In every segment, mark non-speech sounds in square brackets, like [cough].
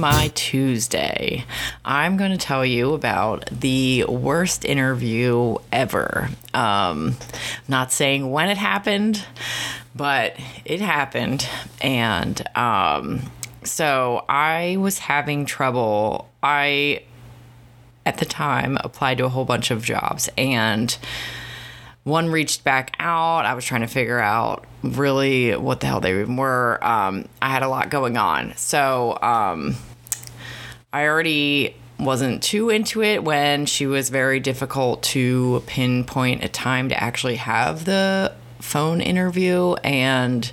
TMI Tuesday. I'm going to tell you about the worst interview ever. Um, not saying when it happened, but it happened. And um, so I was having trouble. I, at the time, applied to a whole bunch of jobs and one reached back out. I was trying to figure out really what the hell they even were. Um, I had a lot going on. So um, I already wasn't too into it when she was very difficult to pinpoint a time to actually have the phone interview. And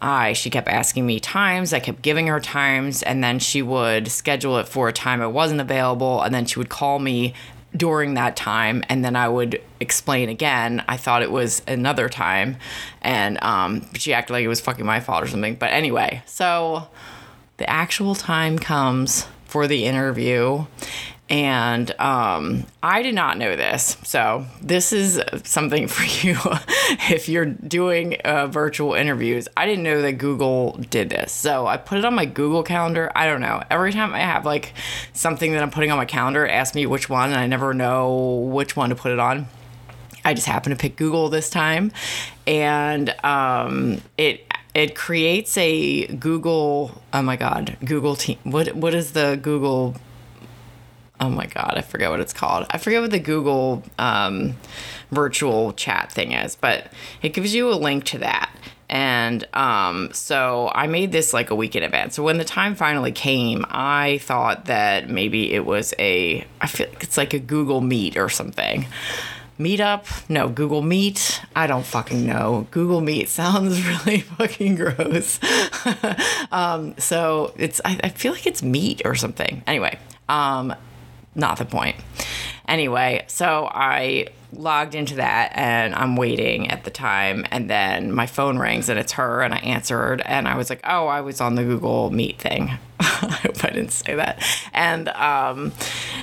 I, she kept asking me times. I kept giving her times, and then she would schedule it for a time it wasn't available, and then she would call me during that time and then I would explain again. I thought it was another time and um, she acted like it was fucking my fault or something. But anyway, so the actual time comes for the interview and um, I did not know this. So, this is something [laughs] for you if you're doing uh, virtual interviews. I didn't know that Google did this. So, I put it on my Google Calendar. I don't know. Every time I have like something that I'm putting on my calendar, it asks me which one, and I never know which one to put it on. I just happened to pick Google this time, and um, it it creates a Google. Oh my God, Google team. What what is the Google oh my god, I forget what it's called. I forget what the Google um, virtual chat thing is, but it gives you a link to that. And um, so I made this like a week in advance. So when the time finally came, I thought that maybe it was a, I feel like it's like a Google Meet or something. Meetup? No, Google Meet. I don't fucking know. Google Meet sounds [laughs] really fucking gross. [laughs] um, so it's, I, I feel like it's Meet or something. Anyway, um, not the point. Anyway, so I logged into that and I'm waiting at the time and then my phone rings and it's her and I answered and I was like, "Oh, I was on the Google Meet thing." [laughs] I hope I didn't say that. And um,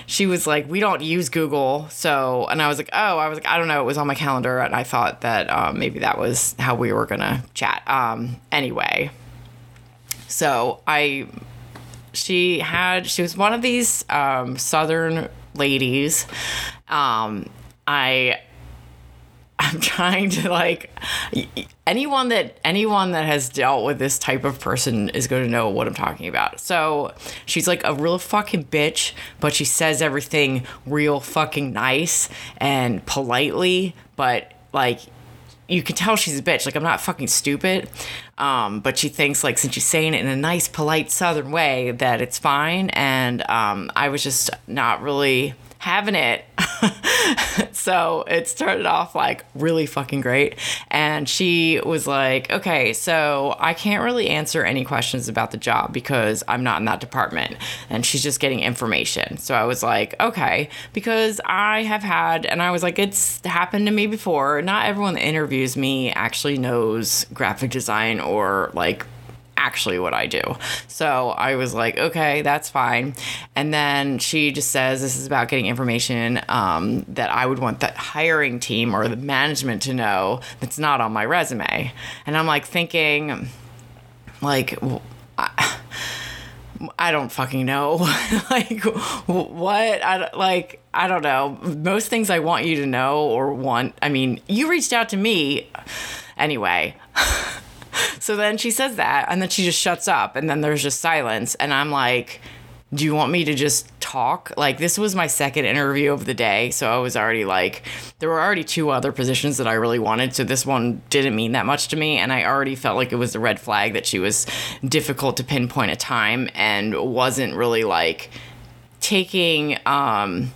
she was like, "We don't use Google." So, and I was like, "Oh, I was like, I don't know, it was on my calendar and I thought that um, maybe that was how we were going to chat." Um, anyway, so I she had she was one of these um, southern ladies um, i i'm trying to like anyone that anyone that has dealt with this type of person is going to know what i'm talking about. So she's like a real fucking bitch but she says everything real fucking nice and politely but like you can tell she's a bitch. Like I'm not fucking stupid, um, but she thinks like since she's saying it in a nice, polite Southern way that it's fine. And um, I was just not really having it. [laughs] so it started off like really fucking great. And she was like, okay, so I can't really answer any questions about the job because I'm not in that department. And she's just getting information. So I was like, okay, because I have had, and I was like, it's happened to me before. Not everyone that interviews me actually knows graphic design or like actually what I do. So I was like, okay, that's fine. And then she just says this is about getting information um, that I would want the hiring team or the management to know that's not on my resume. And I'm like thinking, like, I, I don't fucking know. [laughs] like, what? I like, I don't know. Most things I want you to know or want, I mean, you reached out to me anyway. [laughs] so then she says that, and then she just shuts up, and then there's just silence. And I'm like, do you want me to just talk? Like, this was my second interview of the day. So I was already like, there were already two other positions that I really wanted. So this one didn't mean that much to me. And I already felt like it was a red flag that she was difficult to pinpoint a time and wasn't really like taking, um,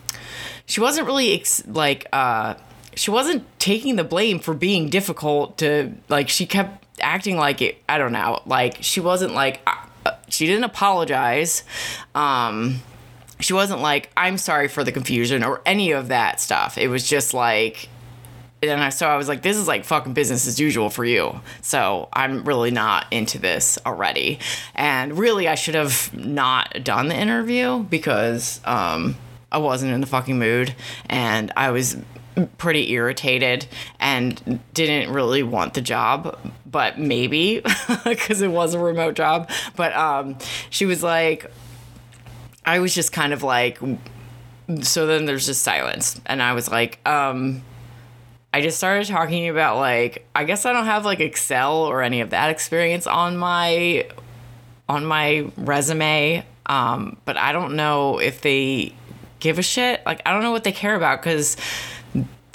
she wasn't really ex- like, uh, she wasn't taking the blame for being difficult to like she kept acting like it i don't know like she wasn't like uh, she didn't apologize um she wasn't like i'm sorry for the confusion or any of that stuff it was just like and I, so I was like, this is like fucking business as usual for you. So I'm really not into this already. And really, I should have not done the interview because um, I wasn't in the fucking mood. And I was pretty irritated and didn't really want the job, but maybe [laughs] because it was a remote job. But um, she was like, I was just kind of like, so then there's just silence. And I was like, um, I just started talking about like, I guess I don't have like Excel or any of that experience on my on my resume. Um, but I don't know if they give a shit. Like, I don't know what they care about because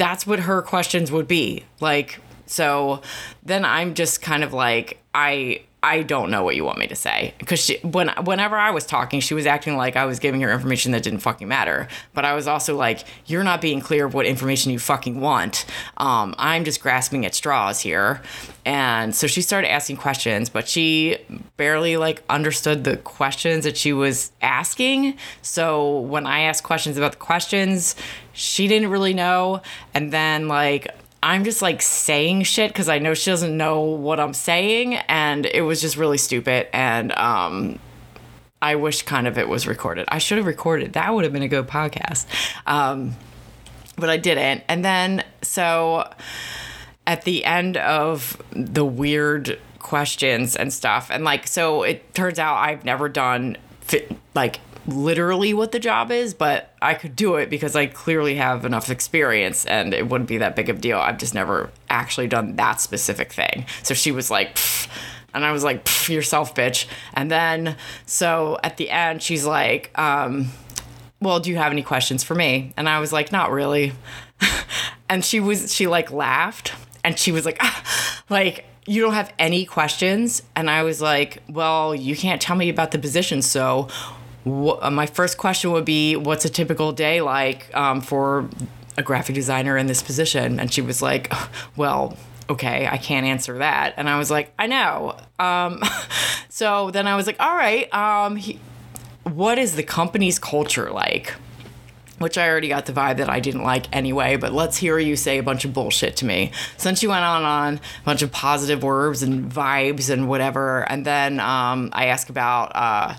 that's what her questions would be. Like, so then I'm just kind of like, I I don't know what you want me to say because when whenever I was talking, she was acting like I was giving her information that didn't fucking matter. But I was also like, you're not being clear of what information you fucking want. Um, I'm just grasping at straws here, and so she started asking questions, but she barely like understood the questions that she was asking. So when I asked questions about the questions, she didn't really know, and then like I'm just like saying shit because I know she doesn't know what I'm saying, and it was just really stupid. And um, I wish kind of it was recorded. I should have recorded. That would have been a good podcast, um, but I didn't. And then so at the end of the weird questions and stuff, and like so it turns out I've never done like literally what the job is, but I could do it because I clearly have enough experience and it wouldn't be that big of a deal. I've just never actually done that specific thing. So she was like, Pff. and I was like, yourself, bitch. And then, so at the end, she's like, um, well, do you have any questions for me? And I was like, not really. [laughs] and she was, she like laughed and she was like, ah, like, you don't have any questions? And I was like, well, you can't tell me about the position. So uh, my first question would be, what's a typical day like um, for a graphic designer in this position? And she was like, [laughs] well, okay, I can't answer that. And I was like, I know. Um, [laughs] so then I was like, all right, um, he, what is the company's culture like? Which I already got the vibe that I didn't like anyway, but let's hear you say a bunch of bullshit to me. Then she went on and on, a bunch of positive words and vibes and whatever. And then um, I asked about, uh,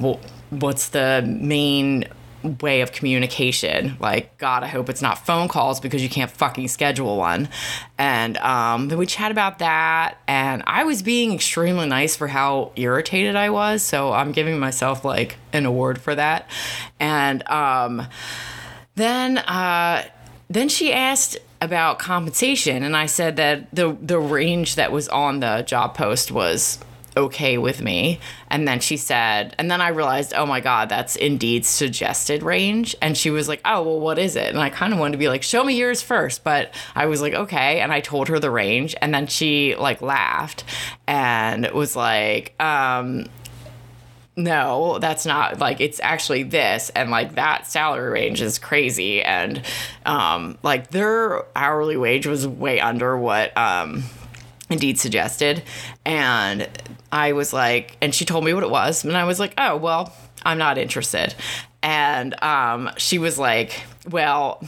well, what's the main way of communication. Like, God, I hope it's not phone calls because you can't fucking schedule one. And um, then we chat about that. And I was being extremely nice for how irritated I was. So I'm giving myself like an award for that. And um, then, uh, then she asked about compensation, and I said that the the range that was on the job post was okay with me. And then she said, and then I realized, oh my God, that's indeed suggested range. And she was like, oh, well, what is it? And I kind of wanted to be like, show me yours first. But I was like, okay. And I told her the range. And then she like laughed and was like, um, no, that's not like it's actually this and like that salary range is crazy and um like their hourly wage was way under what um Indeed suggested. And I was like, and she told me what it was. And I was like, oh, well, I'm not interested. And um, she was like, well,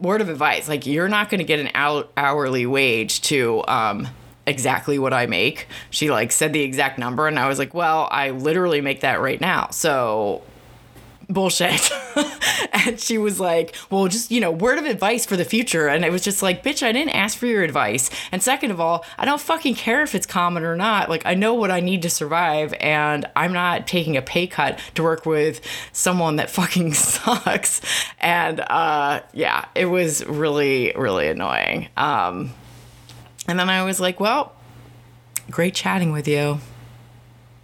word of advice like, you're not going to get an hourly wage to um, exactly what I make. She like said the exact number. And I was like, well, I literally make that right now. So bullshit. [laughs] [laughs] and she was like, well, just, you know, word of advice for the future. And it was just like, bitch, I didn't ask for your advice. And second of all, I don't fucking care if it's common or not. Like, I know what I need to survive, and I'm not taking a pay cut to work with someone that fucking [laughs] sucks. And uh, yeah, it was really, really annoying. Um, and then I was like, well, great chatting with you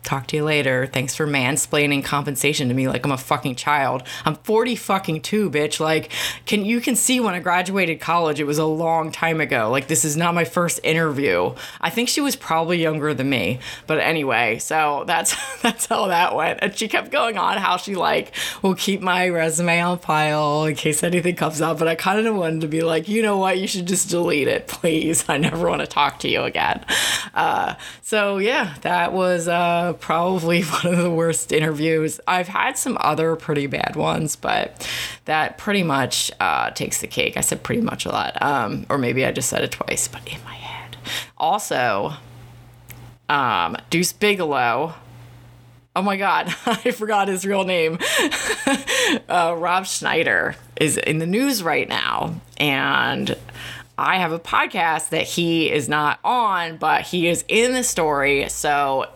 talk to you later. Thanks for mansplaining compensation to me like I'm a fucking child. I'm 40 fucking 2, bitch. Like can you can see when I graduated college it was a long time ago. Like this is not my first interview. I think she was probably younger than me. But anyway, so that's [laughs] that's how that went. And she kept going on how she like will keep my resume on file in case anything comes up, but I kind of wanted to be like, "You know what? You should just delete it, [laughs] please. I never want to talk to you again." Uh, so yeah, that was uh probably [laughs] one of the worst interviews. I've had some other pretty bad ones, but that pretty much uh, takes the cake. I said pretty much a lot, um, or maybe I just said it twice, but in my head. Also, um, Deuce Bigalow. Oh my God, [laughs] I forgot his real name. [laughs] uh, Rob Schneider is in the news right now, and I have a podcast that he is not on, but he is in the story. So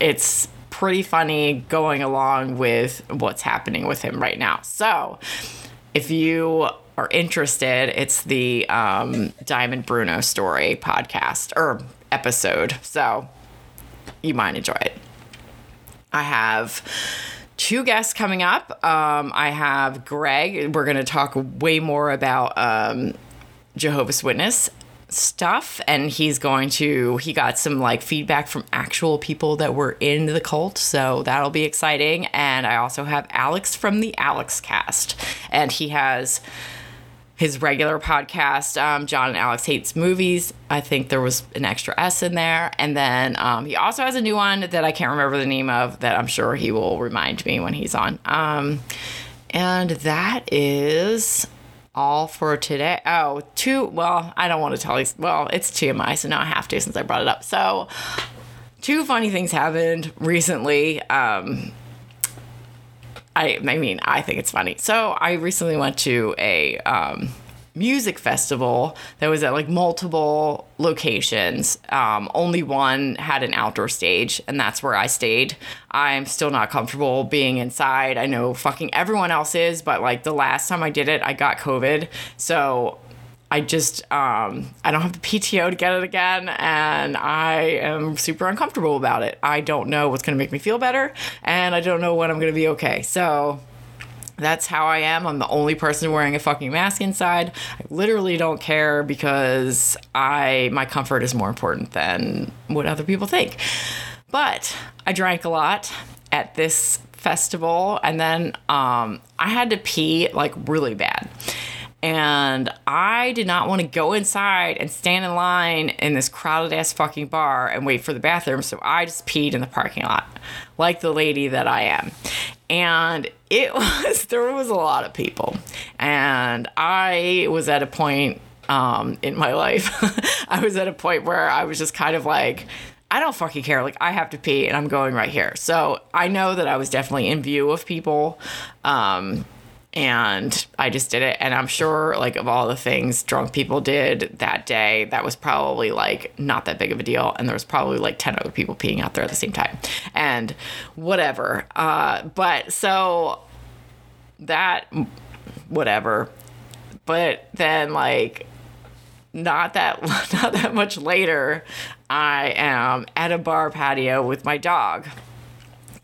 it's pretty funny going along with what's happening with him right now. So, if you are interested, it's the um, Diamond Bruno story podcast or episode. So, you might enjoy it. I have two guests coming up. Um, I have Greg. We're going to talk way more about um, Jehovah's Witness stuff and he's going to he got some like feedback from actual people that were in the cult so that'll be exciting. And i also have alex from the alex cast and he has his regular podcast um, john and alex hates movies. I think there was an extra s in there. And then um, he also has a new one that i can't remember the name of that i'm sure he will remind me when he's on. Um, and that is all for today. Oh, two. Well, I don't want to tell you. Well, it's TMI, so now I have to since I brought it up. So, two funny things happened recently. Um, I, I mean, I think it's funny. So, I recently went to a um, music festival that was at like multiple locations. Um, only one had an outdoor stage, and that's where I stayed. I'm still not comfortable being inside. I know fucking everyone else is, but like the last time I did it, I got COVID. So I just um, I don't have the PTO to get it again, and I am super uncomfortable about it. I don't know what's gonna make me feel better, and I don't know when I'm gonna be okay. So that's how I am. I'm the only person wearing a fucking mask inside. I literally don't care because I my comfort is more important than what other people think. But I drank a lot at this festival and then um, I had to pee like really bad. And I did not want to go inside and stand in line in this crowded ass fucking bar and wait for the bathroom. So I just peed in the parking lot, like the lady that I am and it [laughs] was there was a lot of people. And i was at a point um, in my life [laughs] i was at a point where i was just kind of like i don't fucking care. Like i have to pee and i'm going right here. So i know that i was definitely in view of people. Um, and I just did it. And I'm sure, like, of all the things drunk people did that day, that was probably like not that big of a deal. And there was probably like 10 other people peeing out there at the same time. And whatever. Uh, but so that, whatever. But then, like, not that [laughs] not that much later, I am at a bar patio with my dog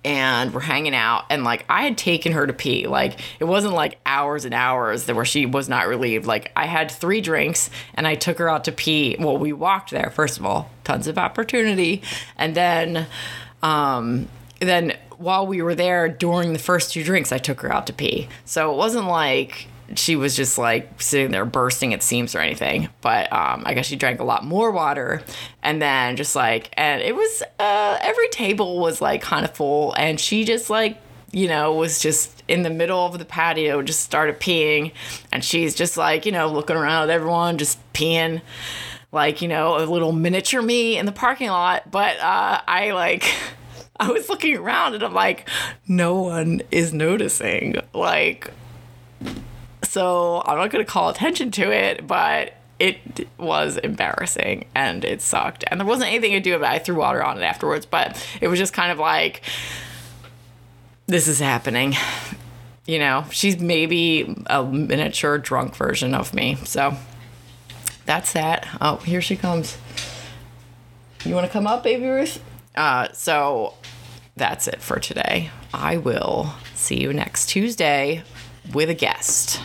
and we're hanging out and like I had taken her to pee. Like it wasn't like hours and hours that where she was not relieved. Like I had three drinks and I took her out to pee. Well, we walked there first of all, tons of opportunity. And then um then while we were there during the first two drinks, I took her out to pee. So it wasn't like she was just like sitting there bursting at seams or anything. But um, I guess she drank a lot more water. And then just like, and it was, uh, every table was like kind of full. And she just like, you know, was just in the middle of the patio, just started peeing. And she's just like, you know, looking around at everyone, just peeing like, you know, a little miniature me in the parking lot. But uh, I like, [laughs] I was looking around and I'm like, no one is noticing. Like, so I'm not going to call attention to it, but it was embarrassing and it sucked. And there wasn't anything to do about it. I threw water on it afterwards, but it was just kind of like, this is happening. You know, she's maybe a miniature drunk version of me. So that's that. Oh, here she comes. You want to come up, baby Ruth? Uh, so that's it for today. I will see you next Tuesday with a guest.